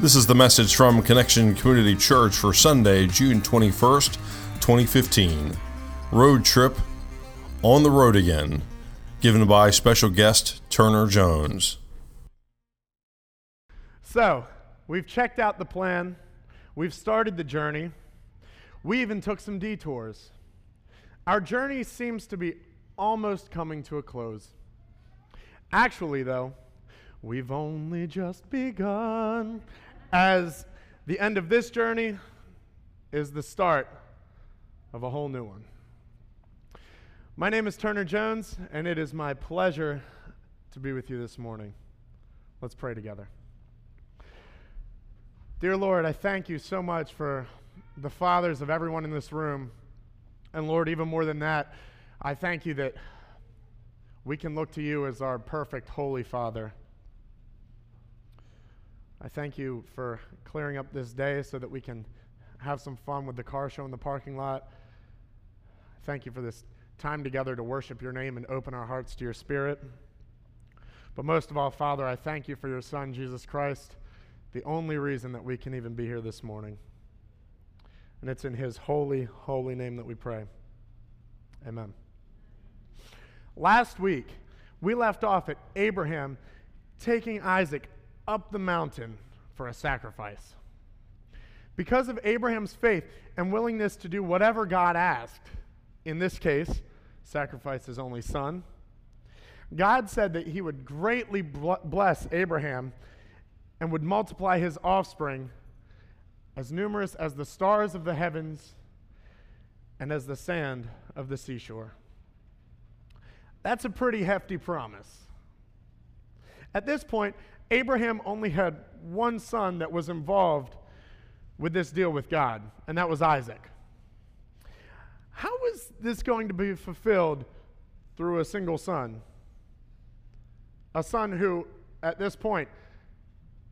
This is the message from Connection Community Church for Sunday, June 21st, 2015. Road Trip on the Road Again, given by special guest Turner Jones. So, we've checked out the plan, we've started the journey, we even took some detours. Our journey seems to be almost coming to a close. Actually, though, we've only just begun, as the end of this journey is the start of a whole new one. My name is Turner Jones, and it is my pleasure to be with you this morning. Let's pray together. Dear Lord, I thank you so much for the fathers of everyone in this room. And Lord, even more than that, I thank you that we can look to you as our perfect, holy Father. I thank you for clearing up this day so that we can have some fun with the car show in the parking lot. Thank you for this time together to worship your name and open our hearts to your spirit. But most of all, Father, I thank you for your Son, Jesus Christ, the only reason that we can even be here this morning. And it's in his holy, holy name that we pray. Amen. Last week, we left off at Abraham taking Isaac up the mountain for a sacrifice. Because of Abraham's faith and willingness to do whatever God asked, in this case, sacrifice his only son, God said that he would greatly bless Abraham and would multiply his offspring as numerous as the stars of the heavens and as the sand of the seashore. That's a pretty hefty promise. At this point, Abraham only had one son that was involved with this deal with God, and that was Isaac. How was this going to be fulfilled through a single son? A son who, at this point,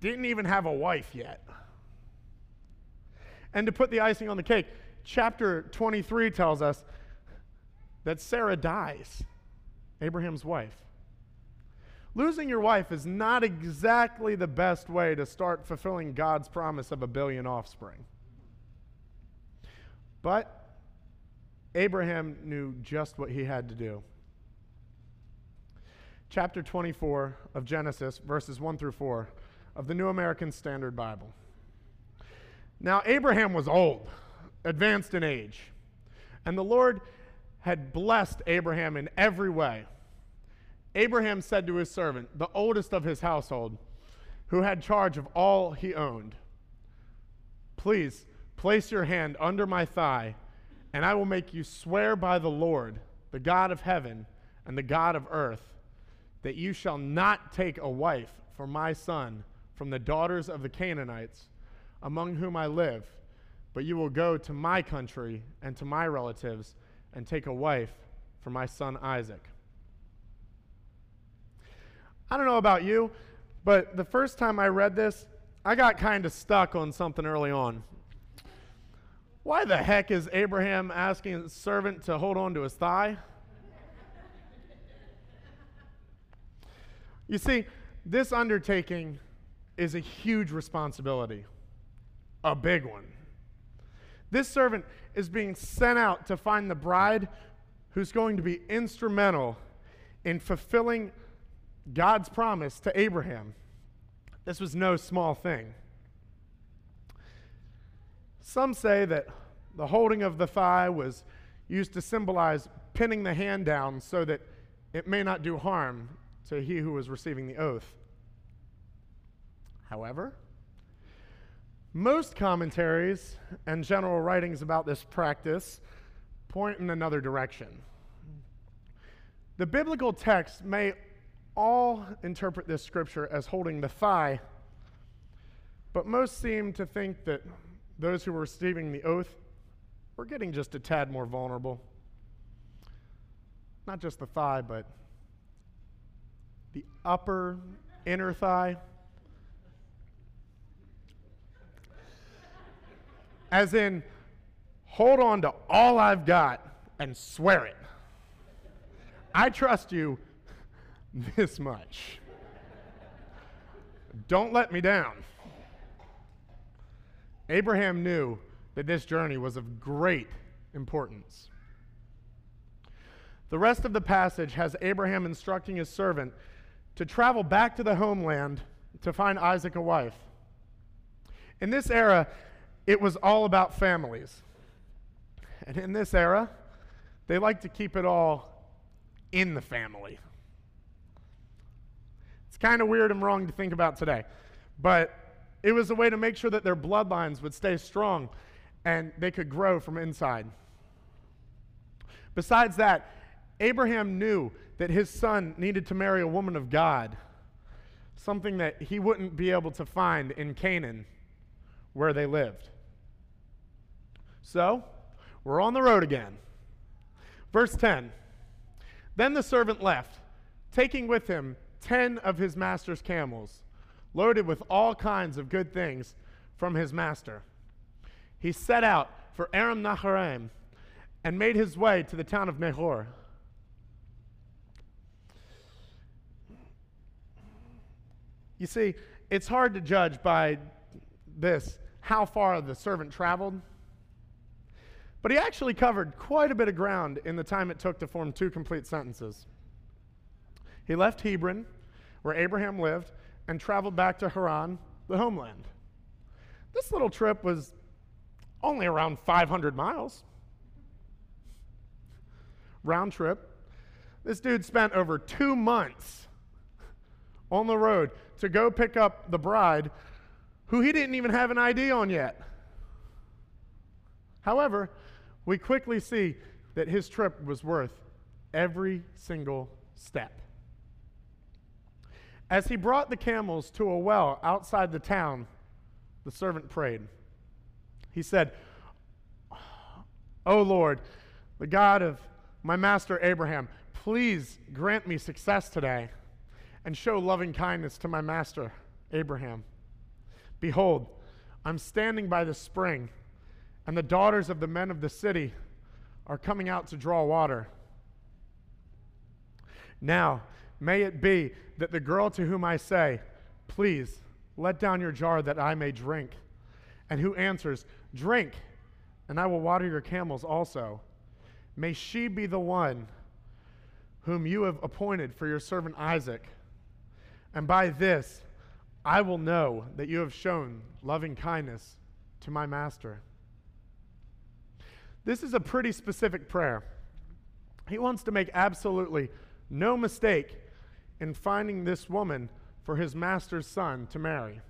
didn't even have a wife yet. And to put the icing on the cake, chapter 23 tells us that Sarah dies, Abraham's wife. Losing your wife is not exactly the best way to start fulfilling God's promise of a billion offspring. But Abraham knew just what he had to do. Chapter 24 of Genesis, verses 1 through 4 of the New American Standard Bible. Now, Abraham was old, advanced in age, and the Lord had blessed Abraham in every way. Abraham said to his servant, the oldest of his household, who had charge of all he owned, Please place your hand under my thigh, and I will make you swear by the Lord, the God of heaven and the God of earth, that you shall not take a wife for my son from the daughters of the Canaanites among whom I live, but you will go to my country and to my relatives and take a wife for my son Isaac. I don't know about you, but the first time I read this, I got kind of stuck on something early on. Why the heck is Abraham asking his servant to hold on to his thigh? you see, this undertaking is a huge responsibility a big one. This servant is being sent out to find the bride who's going to be instrumental in fulfilling God's promise to Abraham. This was no small thing. Some say that the holding of the thigh was used to symbolize pinning the hand down so that it may not do harm to he who was receiving the oath. However, most commentaries and general writings about this practice point in another direction. The biblical text may all interpret this scripture as holding the thigh, but most seem to think that those who were receiving the oath were getting just a tad more vulnerable. Not just the thigh, but the upper inner thigh. as in, hold on to all I've got and swear it. I trust you this much. Don't let me down. Abraham knew that this journey was of great importance. The rest of the passage has Abraham instructing his servant to travel back to the homeland to find Isaac a wife. In this era, it was all about families. And in this era, they like to keep it all in the family. It's kind of weird and wrong to think about today, but it was a way to make sure that their bloodlines would stay strong and they could grow from inside. Besides that, Abraham knew that his son needed to marry a woman of God, something that he wouldn't be able to find in Canaan where they lived. So, we're on the road again. Verse 10 Then the servant left, taking with him ten of his master's camels, loaded with all kinds of good things from his master. He set out for Aram Naharaim and made his way to the town of Nahor. You see, it's hard to judge by this how far the servant traveled. But he actually covered quite a bit of ground in the time it took to form two complete sentences. He left Hebron, where Abraham lived, and traveled back to Haran, the homeland. This little trip was only around 500 miles. Round trip. This dude spent over two months on the road to go pick up the bride who he didn't even have an ID on yet. However, we quickly see that his trip was worth every single step. As he brought the camels to a well outside the town, the servant prayed. He said, O Lord, the God of my master Abraham, please grant me success today and show loving kindness to my master Abraham. Behold, I'm standing by the spring, and the daughters of the men of the city are coming out to draw water. Now, may it be that the girl to whom I say, Please, let down your jar that I may drink, and who answers, Drink, and I will water your camels also, may she be the one whom you have appointed for your servant Isaac. And by this, I will know that you have shown loving kindness to my master. This is a pretty specific prayer. He wants to make absolutely no mistake in finding this woman for his master's son to marry.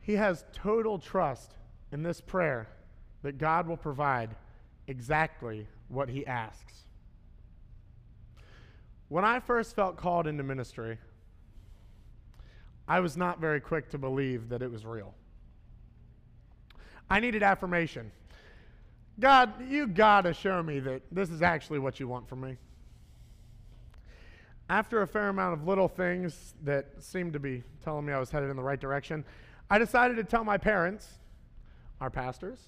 He has total trust in this prayer that God will provide exactly what he asks. When I first felt called into ministry, I was not very quick to believe that it was real. I needed affirmation. God, you got to show me that this is actually what you want from me. After a fair amount of little things that seemed to be telling me I was headed in the right direction, I decided to tell my parents, our pastors,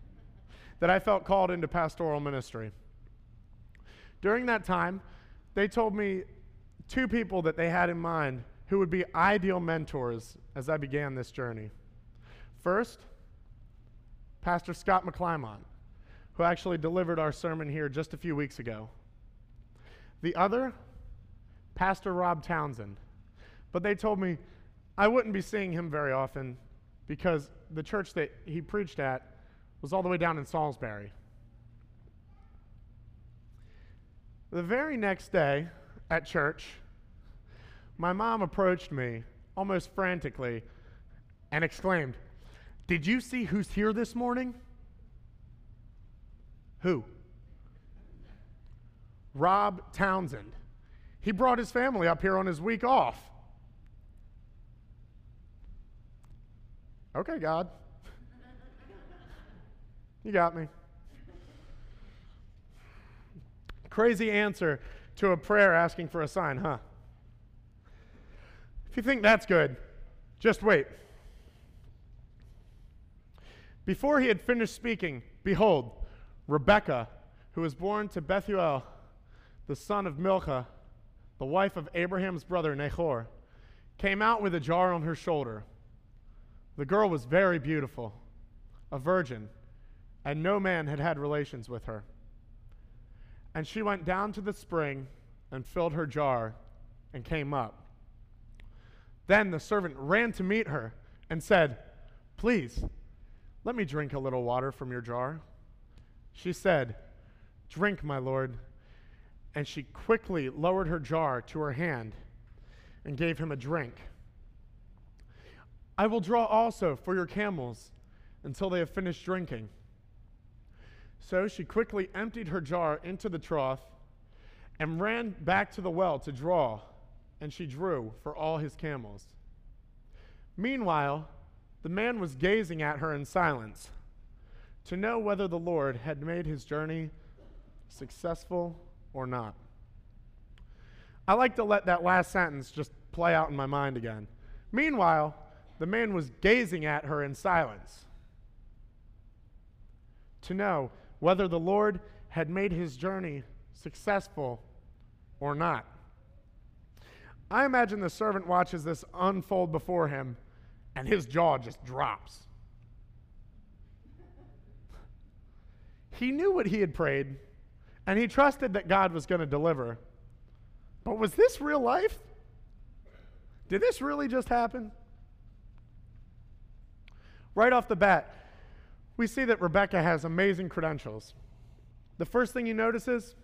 that I felt called into pastoral ministry. During that time, they told me two people that they had in mind who would be ideal mentors as I began this journey. First, Pastor Scott McClymont, who actually delivered our sermon here just a few weeks ago. The other, Pastor Rob Townsend. But they told me I wouldn't be seeing him very often because the church that he preached at was all the way down in Salisbury. The very next day at church, my mom approached me almost frantically and exclaimed, Did you see who's here this morning? Who? Rob Townsend. He brought his family up here on his week off. Okay, God. you got me. Crazy answer to a prayer asking for a sign, huh? If you think that's good, just wait. Before he had finished speaking, behold, Rebekah, who was born to Bethuel, the son of Milcah, the wife of Abraham's brother Nahor, came out with a jar on her shoulder. The girl was very beautiful, a virgin, and no man had had relations with her. And she went down to the spring and filled her jar and came up. Then the servant ran to meet her and said, Please, let me drink a little water from your jar. She said, Drink, my lord. And she quickly lowered her jar to her hand and gave him a drink. I will draw also for your camels until they have finished drinking. So she quickly emptied her jar into the trough and ran back to the well to draw, and she drew for all his camels. Meanwhile, the man was gazing at her in silence to know whether the Lord had made his journey successful or not. I like to let that last sentence just play out in my mind again. Meanwhile, the man was gazing at her in silence to know whether the Lord had made his journey successful or not. I imagine the servant watches this unfold before him and his jaw just drops. He knew what he had prayed and he trusted that God was going to deliver. But was this real life? Did this really just happen? Right off the bat, we see that Rebecca has amazing credentials. The first thing he notices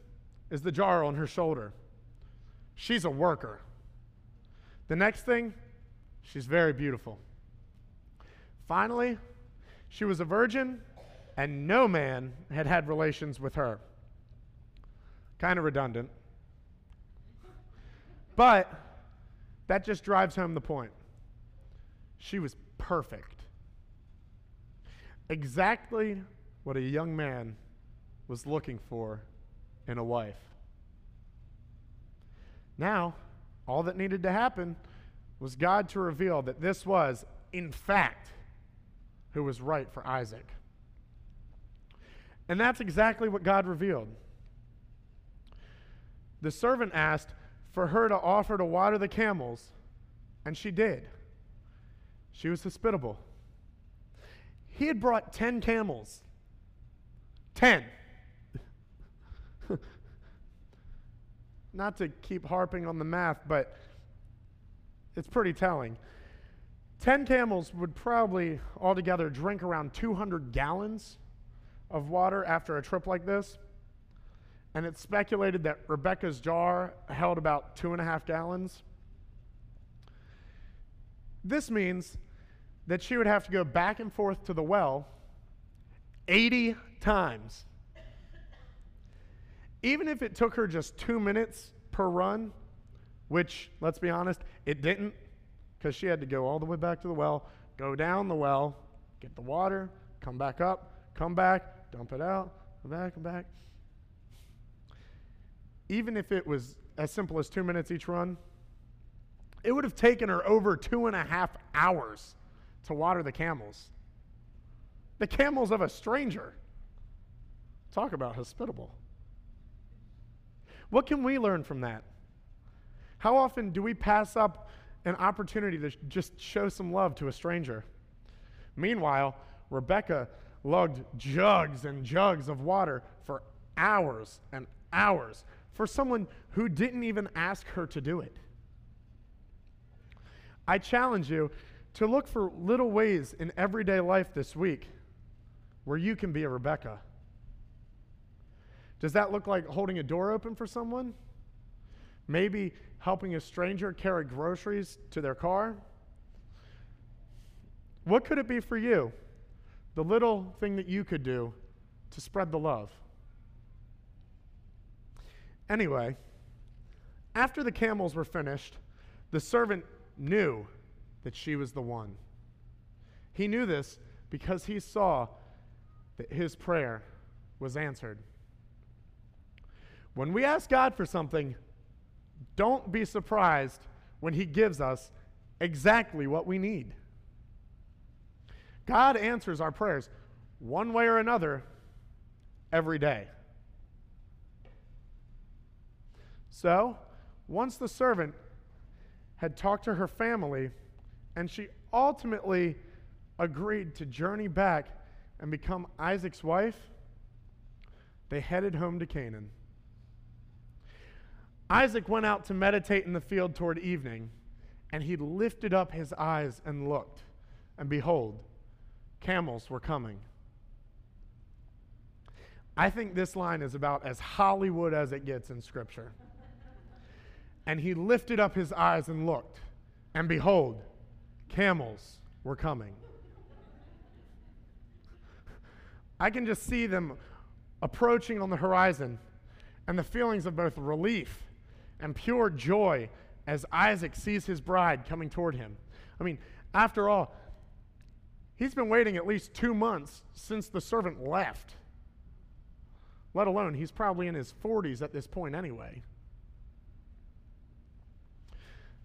is the jar on her shoulder. She's a worker. The next thing, she's very beautiful. Finally, she was a virgin, and no man had had relations with her. Kind of redundant. But that just drives home the point. She was perfect exactly what a young man was looking for in a wife. Now, all that needed to happen was God to reveal that this was, in fact, who was right for Isaac. And that's exactly what God revealed. The servant asked for her to offer to water the camels, and she did. She was hospitable. He had brought 10 camels. 10. Not to keep harping on the math, but it's pretty telling. 10 camels would probably altogether drink around 200 gallons of water after a trip like this. And it's speculated that Rebecca's jar held about two and a half gallons. This means that she would have to go back and forth to the well 80 times. Even if it took her just two minutes per run, which, let's be honest, it didn't, because she had to go all the way back to the well, go down the well, get the water, come back up, come back, dump it out, come back, come back. Even if it was as simple as two minutes each run, it would have taken her over two and a half hours to water the camels. The camels of a stranger. Talk about hospitable. What can we learn from that? How often do we pass up an opportunity to just show some love to a stranger? Meanwhile, Rebecca lugged jugs and jugs of water for hours and hours for someone who didn't even ask her to do it. I challenge you to look for little ways in everyday life this week where you can be a Rebecca. Does that look like holding a door open for someone? Maybe helping a stranger carry groceries to their car? What could it be for you? The little thing that you could do to spread the love. Anyway, after the camels were finished, the servant knew that she was the one. He knew this because he saw that his prayer was answered. When we ask God for something, don't be surprised when He gives us exactly what we need. God answers our prayers one way or another every day. So, once the servant had talked to her family, and she ultimately agreed to journey back and become Isaac's wife, they headed home to Canaan. Isaac went out to meditate in the field toward evening, and he lifted up his eyes and looked, and behold, camels were coming. I think this line is about as Hollywood as it gets in Scripture. And he lifted up his eyes and looked, and behold, camels were coming. I can just see them approaching on the horizon, and the feelings of both relief and pure joy as Isaac sees his bride coming toward him. I mean, after all, he's been waiting at least two months since the servant left, let alone he's probably in his 40s at this point anyway.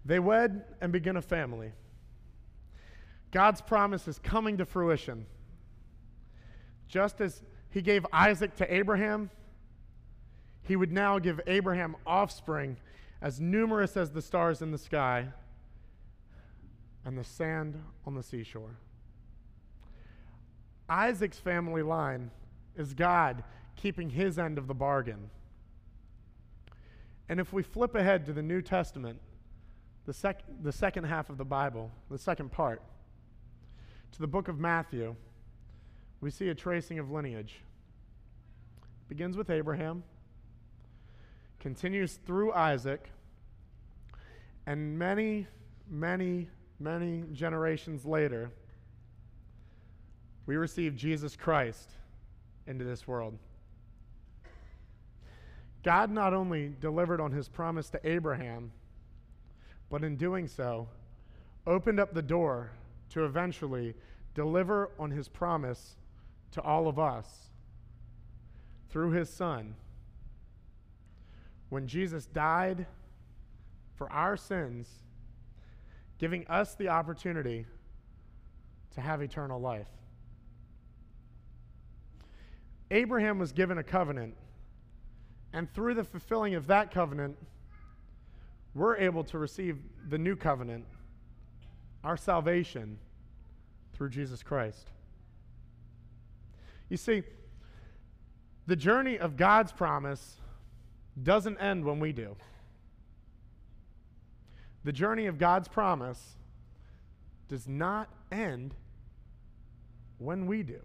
They wed and begin a family. God's promise is coming to fruition. Just as he gave Isaac to Abraham, he would now give Abraham offspring as numerous as the stars in the sky and the sand on the seashore. Isaac's family line is God keeping his end of the bargain. And if we flip ahead to the New Testament, the, sec- the second half of the Bible, the second part, to the book of Matthew, we see a tracing of lineage. Begins with Abraham, continues through Isaac, and many, many, many generations later, we receive Jesus Christ into this world. God not only delivered on his promise to Abraham, but in doing so, opened up the door to eventually deliver on his promise to all of us through his Son when Jesus died for our sins, giving us the opportunity to have eternal life. Abraham was given a covenant, and through the fulfilling of that covenant, we're able to receive the new covenant, our salvation, through Jesus Christ. You see, the journey of God's promise doesn't end when we do. The journey of God's promise does not end when we do.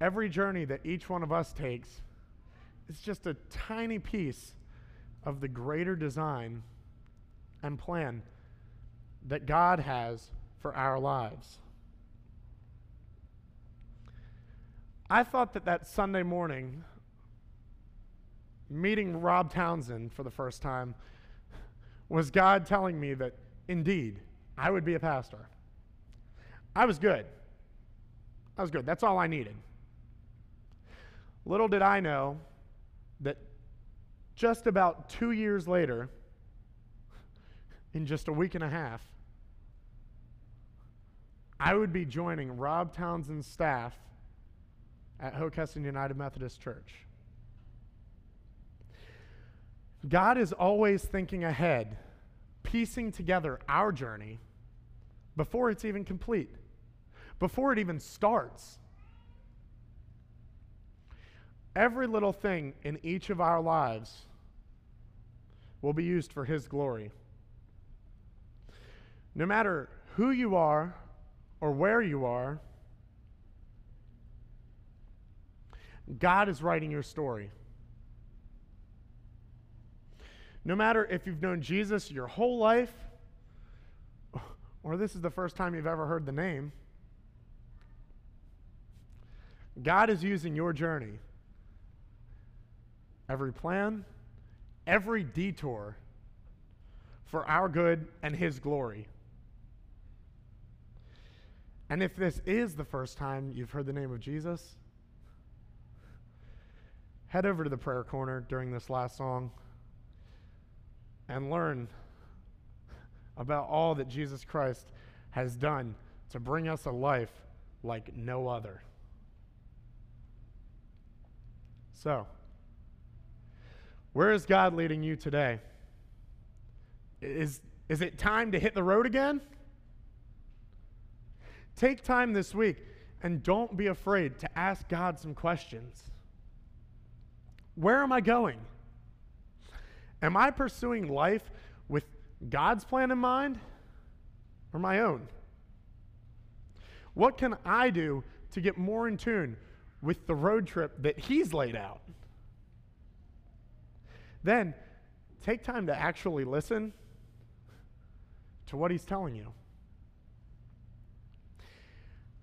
Every journey that each one of us takes is just a tiny piece of the greater design and plan that God has for our lives. I thought that that Sunday morning meeting Rob Townsend for the first time was God telling me that indeed I would be a pastor. I was good. I was good. That's all I needed. Little did I know just about two years later, in just a week and a half, I would be joining Rob Townsend's staff at Hockessin United Methodist Church. God is always thinking ahead, piecing together our journey before it's even complete, before it even starts. Every little thing in each of our lives will be used for His glory. No matter who you are or where you are, God is writing your story. No matter if you've known Jesus your whole life, or this is the first time you've ever heard the name, God is using your journey. Every plan, every detour for our good and His glory. And if this is the first time you've heard the name of Jesus, head over to the prayer corner during this last song and learn about all that Jesus Christ has done to bring us a life like no other. So, where is God leading you today? Is, is it time to hit the road again? Take time this week and don't be afraid to ask God some questions. Where am I going? Am I pursuing life with God's plan in mind or my own? What can I do to get more in tune with the road trip that He's laid out? Then take time to actually listen to what He's telling you.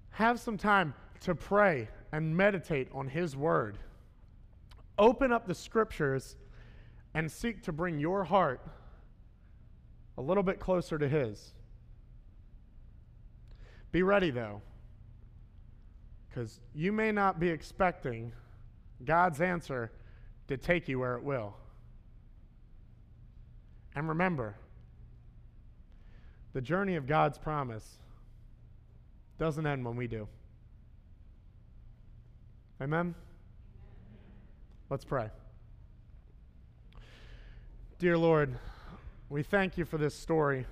Have some time to pray and meditate on His Word. Open up the Scriptures and seek to bring your heart a little bit closer to His. Be ready, though, because you may not be expecting God's answer to take you where it will. And remember, the journey of God's promise doesn't end when we do. Amen? Let's pray. Dear Lord, we thank you for this story.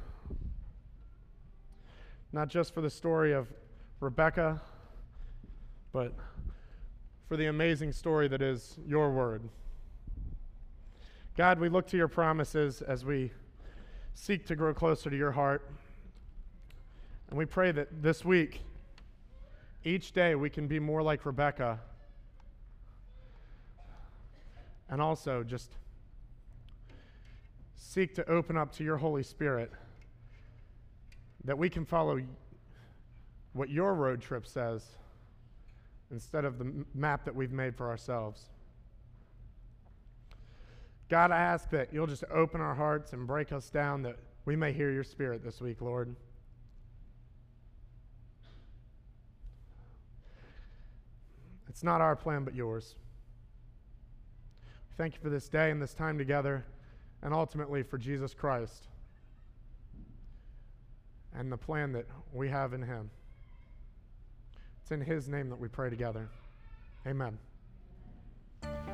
Not just for the story of Rebecca, but for the amazing story that is your word. God, we look to your promises as we seek to grow closer to your heart. And we pray that this week, each day, we can be more like Rebecca. And also just seek to open up to your Holy Spirit that we can follow what your road trip says instead of the map that we've made for ourselves. God, I ask that you'll just open our hearts and break us down that we may hear your spirit this week, Lord. It's not our plan, but yours. Thank you for this day and this time together, and ultimately for Jesus Christ and the plan that we have in Him. It's in His name that we pray together. Amen.